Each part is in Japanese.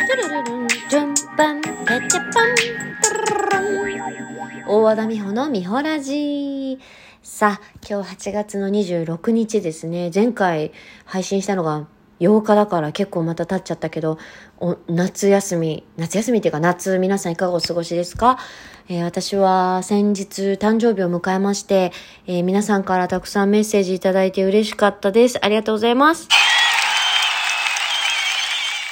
ルルルン、順番、てっちゃパン、大和田美穂の美穂ラジさあ、今日8月の26日ですね。前回配信したのが8日だから結構また経っちゃったけど、夏休み、夏休みっていうか夏皆さんいかがお過ごしで。すか、えー、私は先日誕生日を迎えまして、えー、皆さんからたくさんメッセージいいて嬉しかったで。す。ありがとうございます。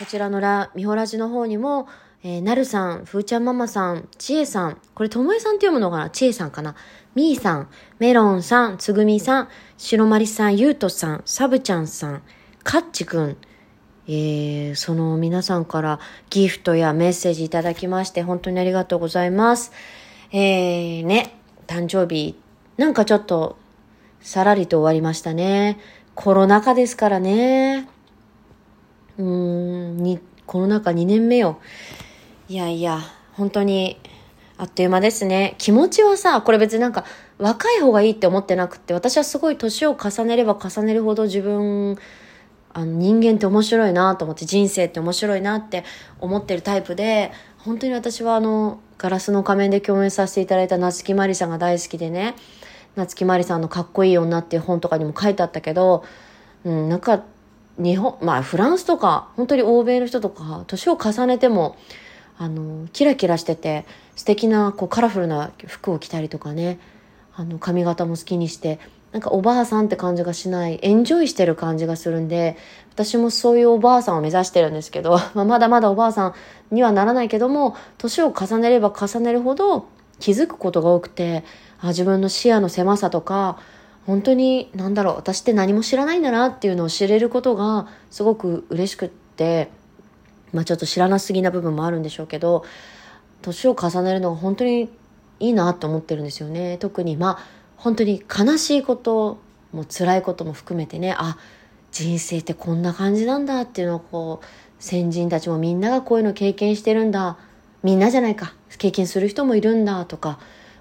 こちらのラ、ミホラジの方にも、えー、なるさん、ふーちゃんママさん、ちえさん、これともえさんって読むのかな？ちえさんかな？みーさん、メロンさん、つぐみさん、しろまりさん、ゆうとさん、さぶちゃんさん、かっちくん、えー、その皆さんからギフトやメッセージいただきまして本当にありがとうございます。えー、ね、誕生日、なんかちょっとさらりと終わりましたね。コロナ禍ですからね。うーん、に、コロナ禍2年目よ。いやいや、本当に、あっという間ですね。気持ちはさ、これ別になんか、若い方がいいって思ってなくて、私はすごい年を重ねれば重ねるほど自分、あの人間って面白いなと思って、人生って面白いなって思ってるタイプで、本当に私はあの、ガラスの仮面で共演させていただいた夏木マリさんが大好きでね、夏木マリさんのかっこいい女っていう本とかにも書いてあったけど、うん、なんか日本、まあフランスとか、本当に欧米の人とか、年を重ねても、あの、キラキラしてて、素敵な、こう、カラフルな服を着たりとかね、あの、髪型も好きにして、なんかおばあさんって感じがしない、エンジョイしてる感じがするんで、私もそういうおばあさんを目指してるんですけど、まあ、まだまだおばあさんにはならないけども、年を重ねれば重ねるほど気づくことが多くて、あ自分の視野の狭さとか、本当に何だろう私って何も知らないんだなっていうのを知れることがすごく嬉しくってまあちょっと知らなすぎな部分もあるんでしょうけど年を重ねるのが本当にいいなと思ってるんですよね。特にまあ本当に悲しいことも辛いことも含めてねあ人生ってこんな感じなんだっていうのをこう先人たちもみんながこういうの経験してるんだ。みんなじゃないか。経験する人もいるんだとか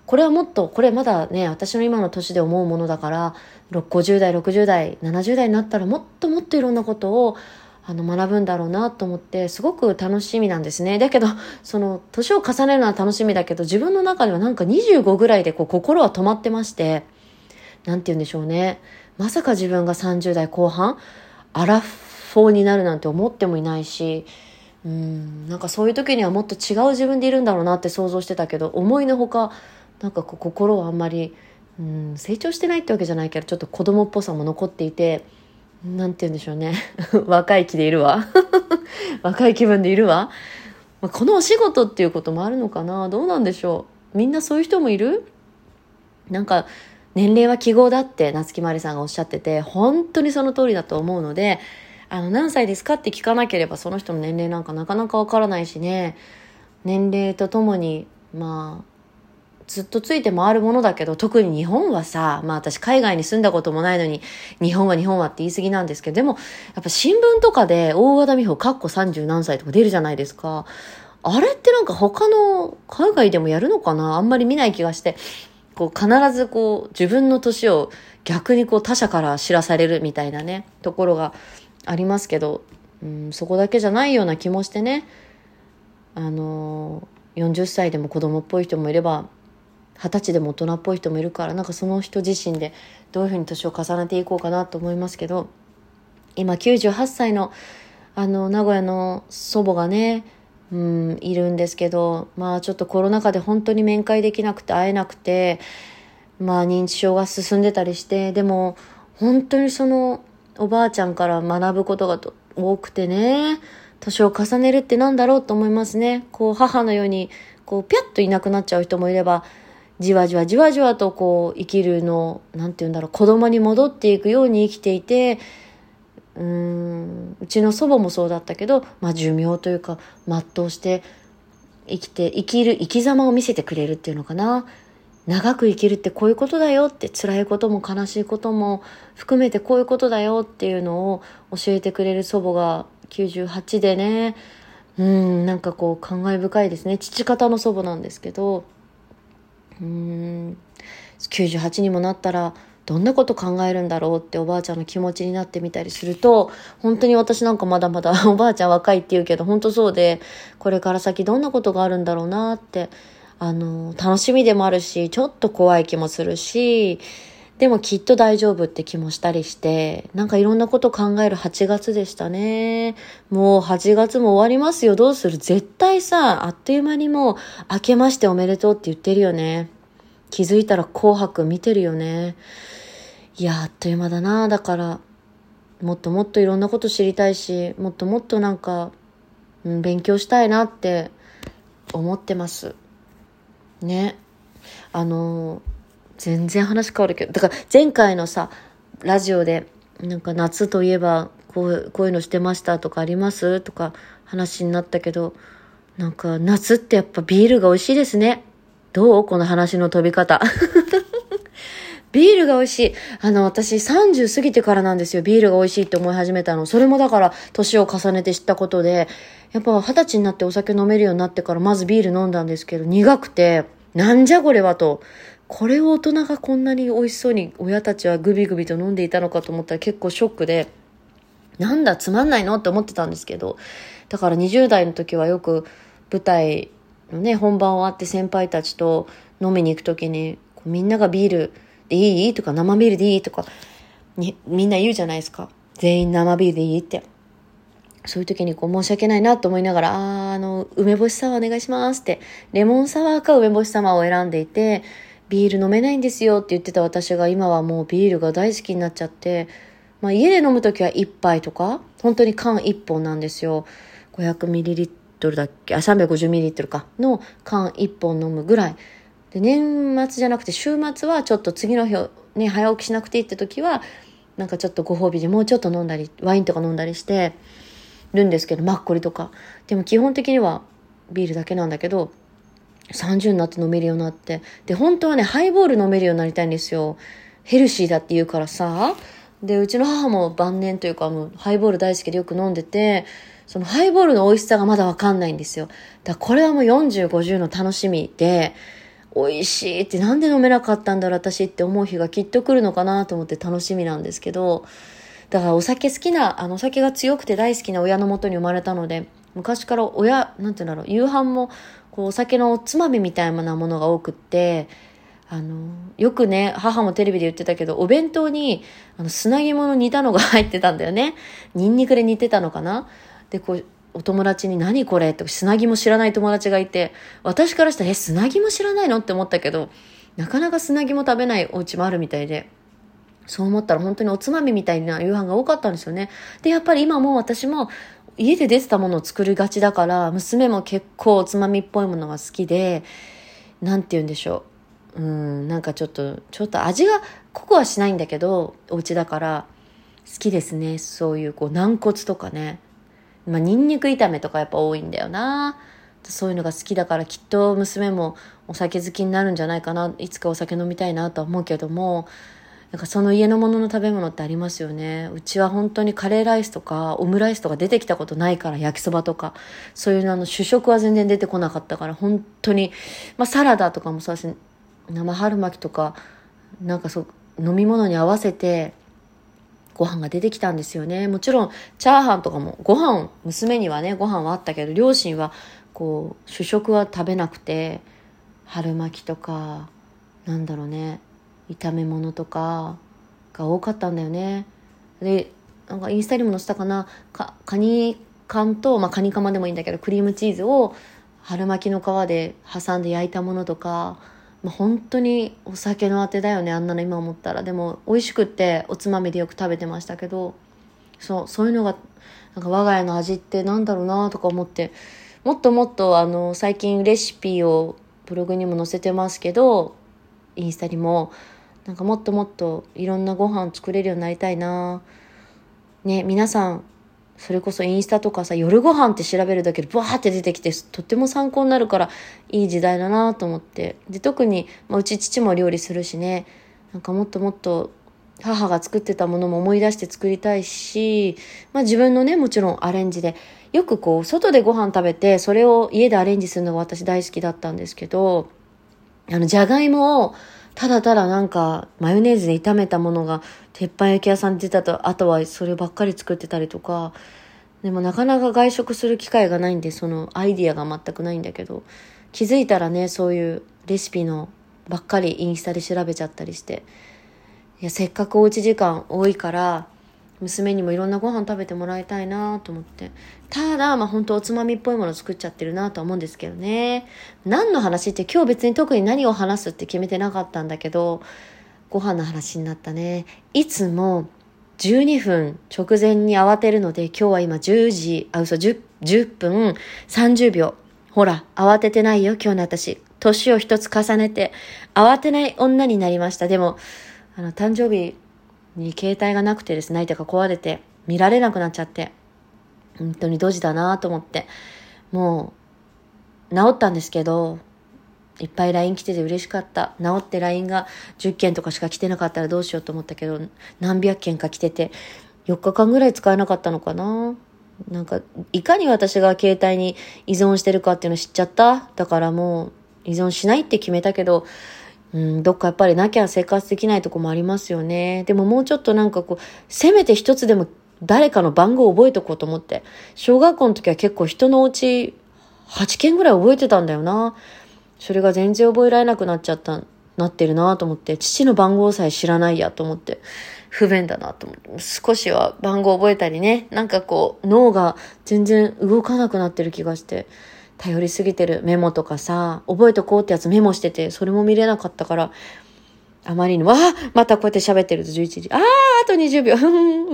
これはもっと、これまだね、私の今の年で思うものだから、50代、60代、70代になったらもっともっといろんなことをあの学ぶんだろうなと思ってすごく楽しみなんですね。だけど、その年を重ねるのは楽しみだけど自分の中ではなんか25ぐらいでこう心は止まってまして、なんて言うんでしょうね。まさか自分が30代後半、アラフォーになるなんて思ってもいないし、うん、なんかそういう時にはもっと違う自分でいるんだろうなって想像してたけど、思いのほかなんかこう心はあんまり、うん、成長してないってわけじゃないけどちょっと子供っぽさも残っていてなんて言うんでしょうね。若い気でいるわ。若い気分でいるわ、まあ、このお仕事っていうこともあるのかな。どうなんでしょう。みんなそういう人もいる？なんか年齢は記号だって夏木マリさんがおっしゃってて本当にその通りだと思うのであの何歳ですかって聞かなければその人の年齢なんかなかなかわからないしね。年齢とともにまあずっとついて回るものだけど、特に日本はさ、まあ私海外に住んだこともないのに、日本は日本はって言い過ぎなんですけど、でも、やっぱ新聞とかで大和田美穂かっこ30何歳とか出るじゃないですか。あれってなんか他の海外でもやるのかな？あんまり見ない気がして、こう必ずこう自分の年を逆にこう他者から知らされるみたいなね、ところがありますけど、うん、そこだけじゃないような気もしてね、あのー、40歳でも子供っぽい人もいれば、二十歳でも大人っぽい人もいるからなんかその人自身でどういうふうに年を重ねていこうかなと思いますけど今98歳のあの名古屋の祖母がねうんいるんですけどまあちょっとコロナ禍で本当に面会できなくて会えなくてまあ認知症が進んでたりしてでも本当にそのおばあちゃんから学ぶことが多くてね年を重ねるってなんだろうと思いますね。こう母のようにこうピャッといなくなっちゃう人もいればじわじわじわじわとこう生きるの、なんて言うんだろう、子供に戻っていくように生きていて、うん、うちの祖母もそうだったけど、まあ寿命というか、全うして生きて、生きる生き様を見せてくれるっていうのかな。長く生きるってこういうことだよって辛いことも悲しいことも含めてこういうことだよっていうのを教えてくれる祖母が98でね。うんなんかこう感慨深いですね。父方の祖母なんですけど。うん。98にもなったらどんなこと考えるんだろうっておばあちゃんの気持ちになってみたりすると、本当に私なんかまだまだおばあちゃん若いって言うけど、本当そうで、これから先どんなことがあるんだろうなって、あの、楽しみでもあるし、ちょっと怖い気もするし、でもきっと大丈夫って気もしたりして、なんかいろんなこと考える8月でしたね。もう8月も終わりますよ。どうする？絶対さ、あっという間にもう明けましておめでとうって言ってるよね。気づいたら紅白見てるよね。いや、あっという間だな。だから、もっともっといろんなこと知りたいし、もっともっとなんか、うん、勉強したいなって思ってます。ね。あの全然話変わるけど、だから前回のさ、ラジオで、なんか夏といえばこうこういうのしてましたとかあります？とか話になったけど、なんか夏ってやっぱビールが美味しいですね。どう？この話の飛び方。ビールが美味しい。あの、私30過ぎてからなんですよ。ビールが美味しいって思い始めたの。それもだから年を重ねて知ったことで、やっぱ二十歳になってお酒飲めるようになってからまずビール飲んだんですけど、苦くて、なんじゃこれはと。これを大人がこんなに美味しそうに親たちはグビグビと飲んでいたのかと思ったら結構ショックで、なんだつまんないのって思ってたんですけど、だから20代の時はよく舞台のね、本番終わって先輩たちと飲みに行く時に、みんながビールでいい？とか生ビールでいい？とかに、みんな言うじゃないですか。全員生ビールでいいって。そういう時にこう申し訳ないなと思いながら、ああ、あの、梅干しサワーお願いしますって、レモンサワーか梅干しサワーを選んでいて、ビール飲めないんですよって言ってた私が今はもうビールが大好きになっちゃって、まあ家で飲む時は1杯とか、本当に缶1本なんですよ。500ml だっけ？あ、350ml か。の缶1本飲むぐらい。で、年末じゃなくて週末はちょっと次の日ね、早起きしなくていいって時は、なんかちょっとご褒美でもうちょっと飲んだり、ワインとか飲んだりしてるんですけど、マッコリとか。でも基本的にはビールだけなんだけど、30になって飲めるようになって。で、本当はね、ハイボール飲めるようになりたいんですよ。ヘルシーだって言うからさ。で、うちの母も晩年というか、もうハイボール大好きでよく飲んでて、そのハイボールの美味しさがまだわかんないんですよ。だからこれはもう40、50の楽しみで、美味しいってなんで飲めなかったんだろう私って思う日がきっと来るのかなと思って楽しみなんですけど、だからお酒好きな、あのお酒が強くて大好きな親のもとに生まれたので、昔から親、なんて言うんだろう、夕飯もこうお酒のおつまみみたいなものが多くって、あの、よくね、母もテレビで言ってたけど、お弁当に、あの、砂肝の煮たのが入ってたんだよね。ニンニクで煮てたのかなで、こう、お友達に何これ？って砂肝知らない友達がいて、私からしたら、え、砂肝知らないの？って思ったけど、なかなか砂肝食べないお家もあるみたいで、そう思ったら本当におつまみみたいな夕飯が多かったんですよね。で、やっぱり今も私も家で出てたものを作りがちだから、娘も結構おつまみっぽいものが好きで、なんて言うんでしょう。うん、なんかちょっと、ちょっと味が濃くはしないんだけど、お家だから、好きですね。そういうこう軟骨とかね。まあ、ニンニク炒めとかやっぱ多いんだよな。そういうのが好きだからきっと娘もお酒好きになるんじゃないかな。いつかお酒飲みたいなとは思うけども、なんかその家のものの食べ物ってありますよね。うちは本当にカレーライスとかオムライスとか出てきたことないから焼きそばとか、そういうあの主食は全然出てこなかったから本当に、まあサラダとかもそうです、生春巻きとか、なんかそう、飲み物に合わせてご飯が出てきたんですよね。もちろんチャーハンとかもご飯、娘にはね、ご飯はあったけど、両親はこう主食は食べなくて、春巻きとか、なんだろうね、炒め物とかが多かったんだよね。でなんかインスタにも載せたかな。かカニ缶と、まあ、カニカマでもいいんだけどクリームチーズを春巻きの皮で挟んで焼いたものとか、まあ、本当にお酒のあてだよねあんなの今思ったら。でも美味しくっておつまみでよく食べてましたけど。そうそういうのがなんか我が家の味ってなんだろうなとか思って。もっともっとあの最近レシピをブログにも載せてますけどインスタにもなんかもっともっといろんなご飯作れるようになりたいなね、皆さん、それこそインスタとかさ、夜ご飯って調べるだけでバーって出てきて、とっても参考になるからいい時代だなと思って。で、特に、まあ、うち父も料理するしね、なんかもっともっと母が作ってたものも思い出して作りたいし、まあ自分のね、もちろんアレンジで、よくこう、外でご飯食べて、それを家でアレンジするのが私大好きだったんですけど、あの、じゃがいもを、ただただなんか、マヨネーズで炒めたものが、鉄板焼き屋さんに出たと、あとはそればっかり作ってたりとか、でもなかなか外食する機会がないんで、そのアイディアが全くないんだけど、気づいたらね、そういうレシピのばっかりインスタで調べちゃったりして、いや、せっかくおうち時間多いから、娘にもいろんなご飯食べてもらいたいなと思って。ただ、まあ本当おつまみっぽいもの作っちゃってるなと思うんですけどね。何の話って今日別に特に何を話すって決めてなかったんだけど、ご飯の話になったね。いつも12分直前に慌てるので、今日は今10時、あ、嘘、10, 10分30秒。ほら、慌ててないよ、今日の私。年を一つ重ねて、慌てない女になりました。でも、あの、誕生日に携帯がなくてですね、相手が壊れて、見られなくなっちゃって、本当にドジだなと思って、もう、治ったんですけど、いっぱい LINE 来てて嬉しかった。治って LINE が10件とかしか来てなかったらどうしようと思ったけど、何百件か来てて、4日間ぐらい使えなかったのかななんか、いかに私が携帯に依存してるかっていうの知っちゃった。だからもう、依存しないって決めたけど、うん、どっかやっぱりなきゃ生活できないとこもありますよね。でももうちょっとなんかこう、せめて一つでも誰かの番号を覚えとこうと思って。小学校の時は結構人のお家8件ぐらい覚えてたんだよな。それが全然覚えられなくなっちゃった、なってるなと思って、父の番号さえ知らないやと思って、不便だなと思って、少しは番号覚えたりね、なんかこう、脳が全然動かなくなってる気がして、頼りすぎてるメモとかさ、覚えとこうってやつメモしてて、それも見れなかったから、あまりに、わあまたこうやって喋ってると11時。あああと20秒。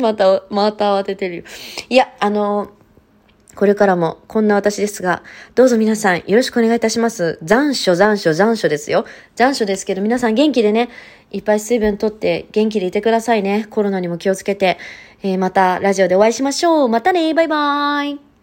また、また慌ててるよ。いや、あのこれからもこんな私ですが、どうぞ皆さんよろしくお願いいたします。残暑残暑残暑ですよ。残暑ですけど皆さん元気でね、いっぱい水分とって元気でいてくださいね。コロナにも気をつけて、えー、またラジオでお会いしましょう。またね、バイバーイ。